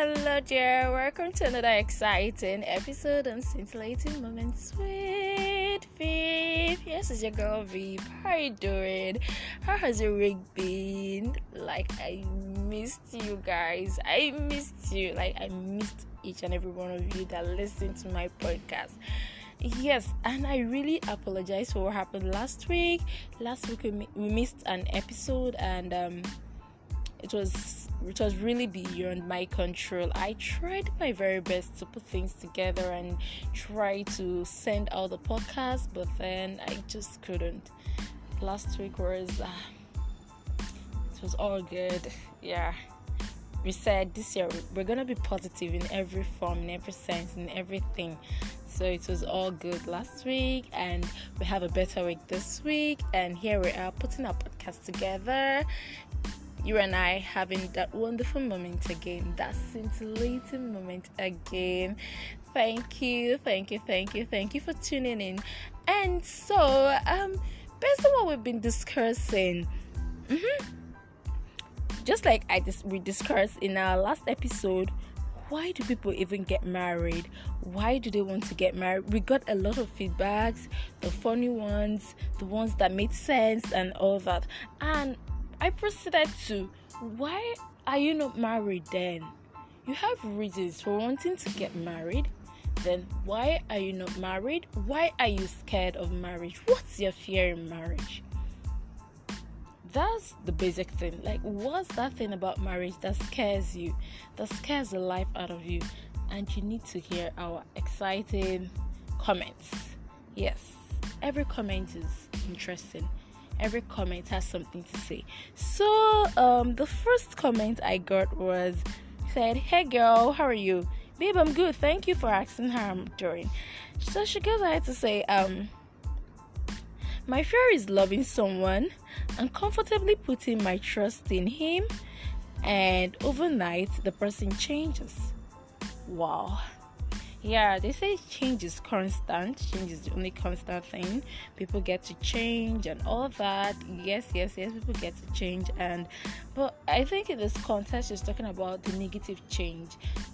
Hello, dear. Welcome to another exciting episode on Scintillating Moments with Viv. Yes, it's your girl Viv. How are you doing? How has your week been? Like, I missed you guys. I missed you. Like, I missed each and every one of you that listen to my podcast. Yes, and I really apologize for what happened last week. Last week we, we missed an episode, and um, it was it was really beyond my control. I tried my very best to put things together and try to send out the podcast, but then I just couldn't. Last week was uh, it was all good. Yeah. We said this year we're gonna be positive in every form, in every sense, in everything. So it was all good last week, and we have a better week this week. And here we are putting our podcast together. You and I having that wonderful moment again, that scintillating moment again. Thank you, thank you, thank you, thank you for tuning in. And so, um, based on what we've been discussing, mm-hmm, just like I dis- we discussed in our last episode, why do people even get married? Why do they want to get married? We got a lot of feedbacks, the funny ones, the ones that made sense, and all that. And I proceeded to, why are you not married then? You have reasons for wanting to get married. Then why are you not married? Why are you scared of marriage? What's your fear in marriage? that's the basic thing. Like, what's that thing about marriage that scares you, that scares the life out of you? And you need to hear our exciting comments. Yes, every comment is interesting. Every comment has something to say. So, um, the first comment I got was said, "Hey girl, how are you, babe? I'm good. Thank you for asking how I'm doing." So she goes ahead to say, um my fear is loving someone and comfortably putting my trust in him, and overnight the person changes. Wow. Yeah, they say change is constant. Change is the only constant thing. People get to change and all that. Yes, yes, yes, people get to change. And but I think in this context, she's talking about the negative change.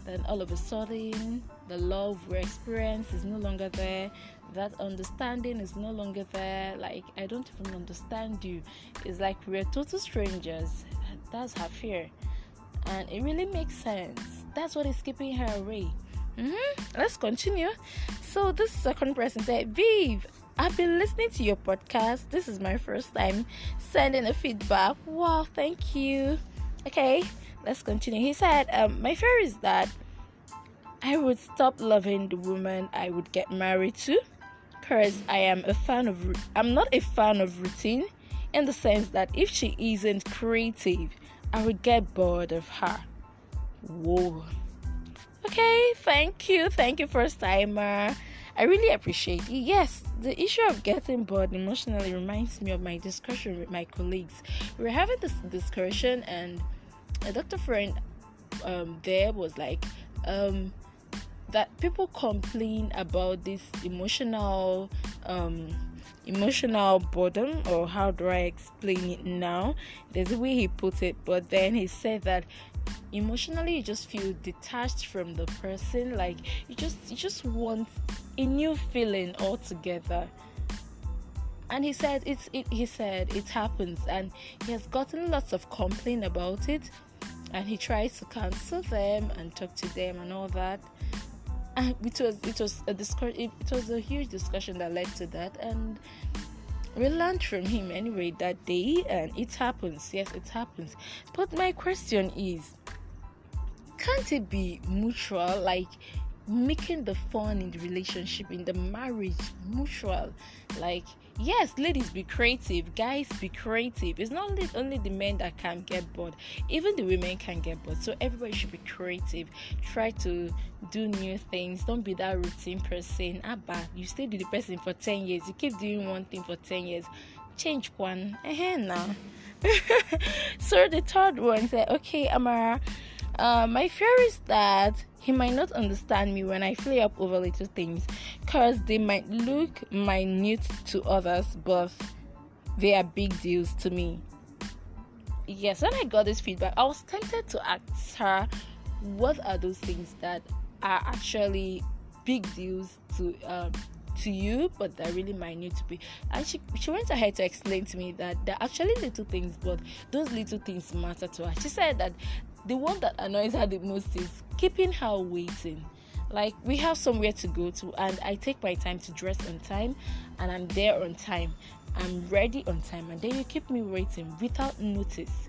Then all of a sudden, the love we experience is no longer there that understanding is no longer there. Like, I don't even understand you. It's like we're total strangers. That's her fear. And it really makes sense. That's what is keeping her away. Mm-hmm. Let's continue. So, this second person said, Viv, I've been listening to your podcast. This is my first time sending a feedback. Wow, thank you. Okay, let's continue. He said, um, My fear is that I would stop loving the woman I would get married to because I am a fan of I'm not a fan of routine in the sense that if she isn't creative, I would get bored of her. Whoa. Okay, thank you. Thank you, first timer. I really appreciate you Yes, the issue of getting bored emotionally reminds me of my discussion with my colleagues. We were having this discussion, and a doctor friend um, there was like, um, that people complain about this emotional um, emotional boredom or how do i explain it now there's a way he put it but then he said that emotionally you just feel detached from the person like you just you just want a new feeling altogether. And he said it's it he said it happens and he has gotten lots of complaint about it and he tries to counsel them and talk to them and all that. And it was it was a discussion it, it was a huge discussion that led to that and we learned from him anyway that day and it happens. Yes it happens. But my question is can't it be mutual like making the fun in the relationship in the marriage mutual? Like yes ladies be creative guys be creative. It's not only, the men that can get bored even the women can get bored. So everybody should be creative. Try to do new things. Don't be that routine person. Abba you stay with the person for 10 years. You keep doing one thing for 10 years. Change one. Uh now so the third one said okay amara uh, my fear is that he might not understand me when I flare up over little things because they might look minute to others, but they are big deals to me. Yes, when I got this feedback, I was tempted to ask her what are those things that are actually big deals to um, to you, but that really might need to be. And she she went ahead to explain to me that they're actually little things, but those little things matter to her. She said that the one that annoys her the most is keeping her waiting. Like we have somewhere to go to, and I take my time to dress on time, and I'm there on time. I'm ready on time, and then you keep me waiting without notice.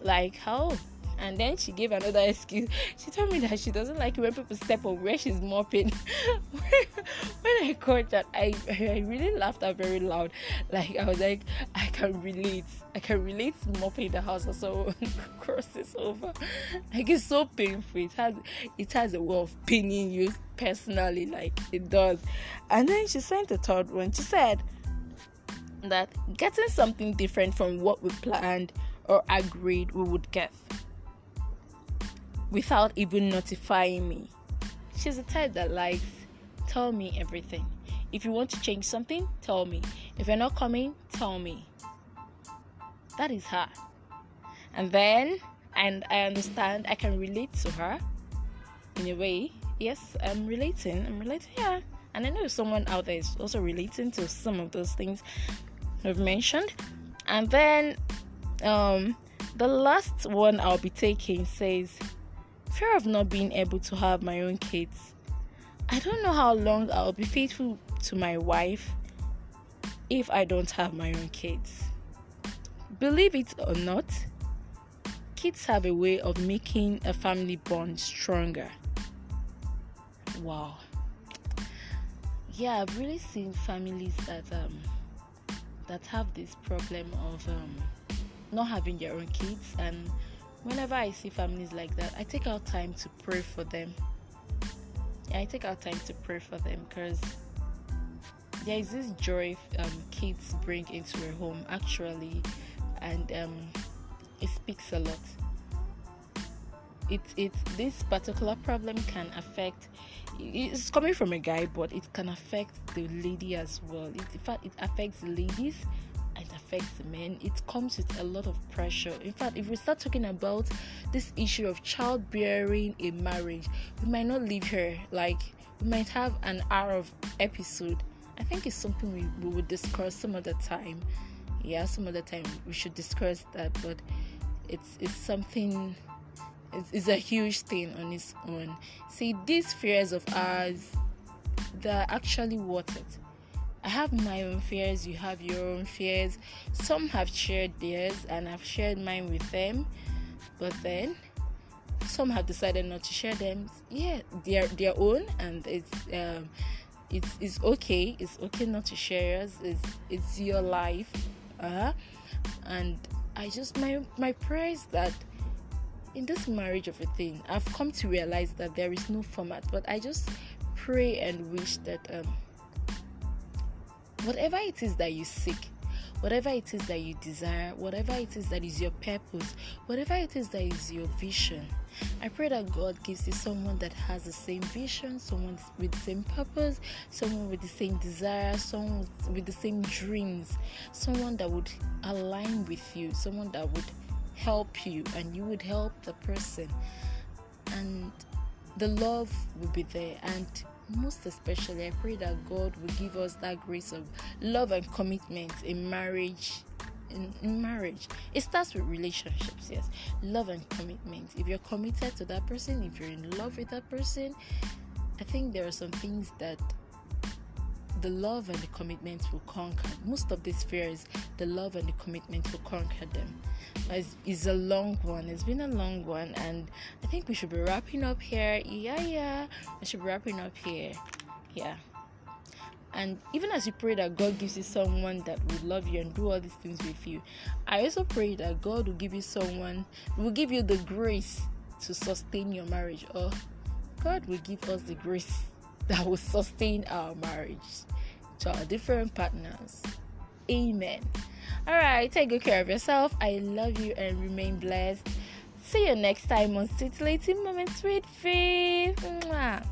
Like how? And then she gave another excuse. She told me that she doesn't like when people step on where she's mopping. when I caught that, I I really laughed out very loud. Like I was like, I can relate. I can relate mopping the house or so crosses over. Like it's so painful. It has it has a way of pinning you personally, like it does. And then she sent a third one. She said that getting something different from what we planned or agreed we would get without even notifying me. She's the type that likes tell me everything. If you want to change something, tell me. If you're not coming, tell me. That is her. And then and I understand I can relate to her in a way. Yes, I'm relating. I'm relating, yeah. And I know someone out there is also relating to some of those things I've mentioned. And then um the last one I'll be taking says fear of not being able to have my own kids. I don't know how long I'll be faithful to my wife if I don't have my own kids. Believe it or not, kids have a way of making a family bond stronger. Wow. Yeah, I've really seen families that um that have this problem of um not having their own kids and whenever I see families like that, I take out time to pray for them. Yeah, I take out time to pray for them because there is this joy um, kids bring into a home actually, and um, it speaks a lot. It it this particular problem can affect. It's coming from a guy, but it can affect the lady as well. It, in fact, it affects ladies it affects men. It comes with a lot of pressure. In fact, if we start talking about this issue of childbearing in marriage, we might not leave here. Like we might have an hour of episode. I think it's something we, we would discuss some other time. Yeah, some other time we should discuss that. But it's it's something. It's, it's a huge thing on its own. See, these fears of ours, they're actually worth it I have my own fears, you have your own fears. Some have shared theirs, and I've shared mine with them, but then some have decided not to share them. Yeah, they're their own, and it's um, it's it's okay. It's okay not to share yours. It's it's your life, uh, and I just my my prayer is that in this marriage of a thing, I've come to realize that there is no format, but I just pray and wish that um whatever it is that you seek, whatever it is that you desire, whatever it is that is your purpose, whatever it is that is your vision, I pray that God gives you someone that has the same vision, someone with the same purpose, someone with the same desire, someone with the same dreams, someone that would align with you, someone that would help you and you would help the person. And the love will be there and most especially, I pray that God will give us that grace of love and commitment in marriage. In, marriage, it starts with relationships, yes, love and commitment. If you're committed to that person, if you're in love with that person, I think there are some things that the love and the commitment will conquer. Most of these fears, the love and the commitment will conquer them. It's, it's, a long one. It's been a long one, and I think we should be wrapping up here. Yeah, yeah, I should be wrapping up here. Yeah. And even as you pray that God gives you someone that will love you and do all these things with you, I also pray that God will give you someone, will give you the grace to sustain your marriage, or God will give us the grace that will sustain our marriage to our different partners. Amen. All right, take good care of yourself. I love you and remain blessed. See you next time on Scintillating Moments with Faith. Mwah.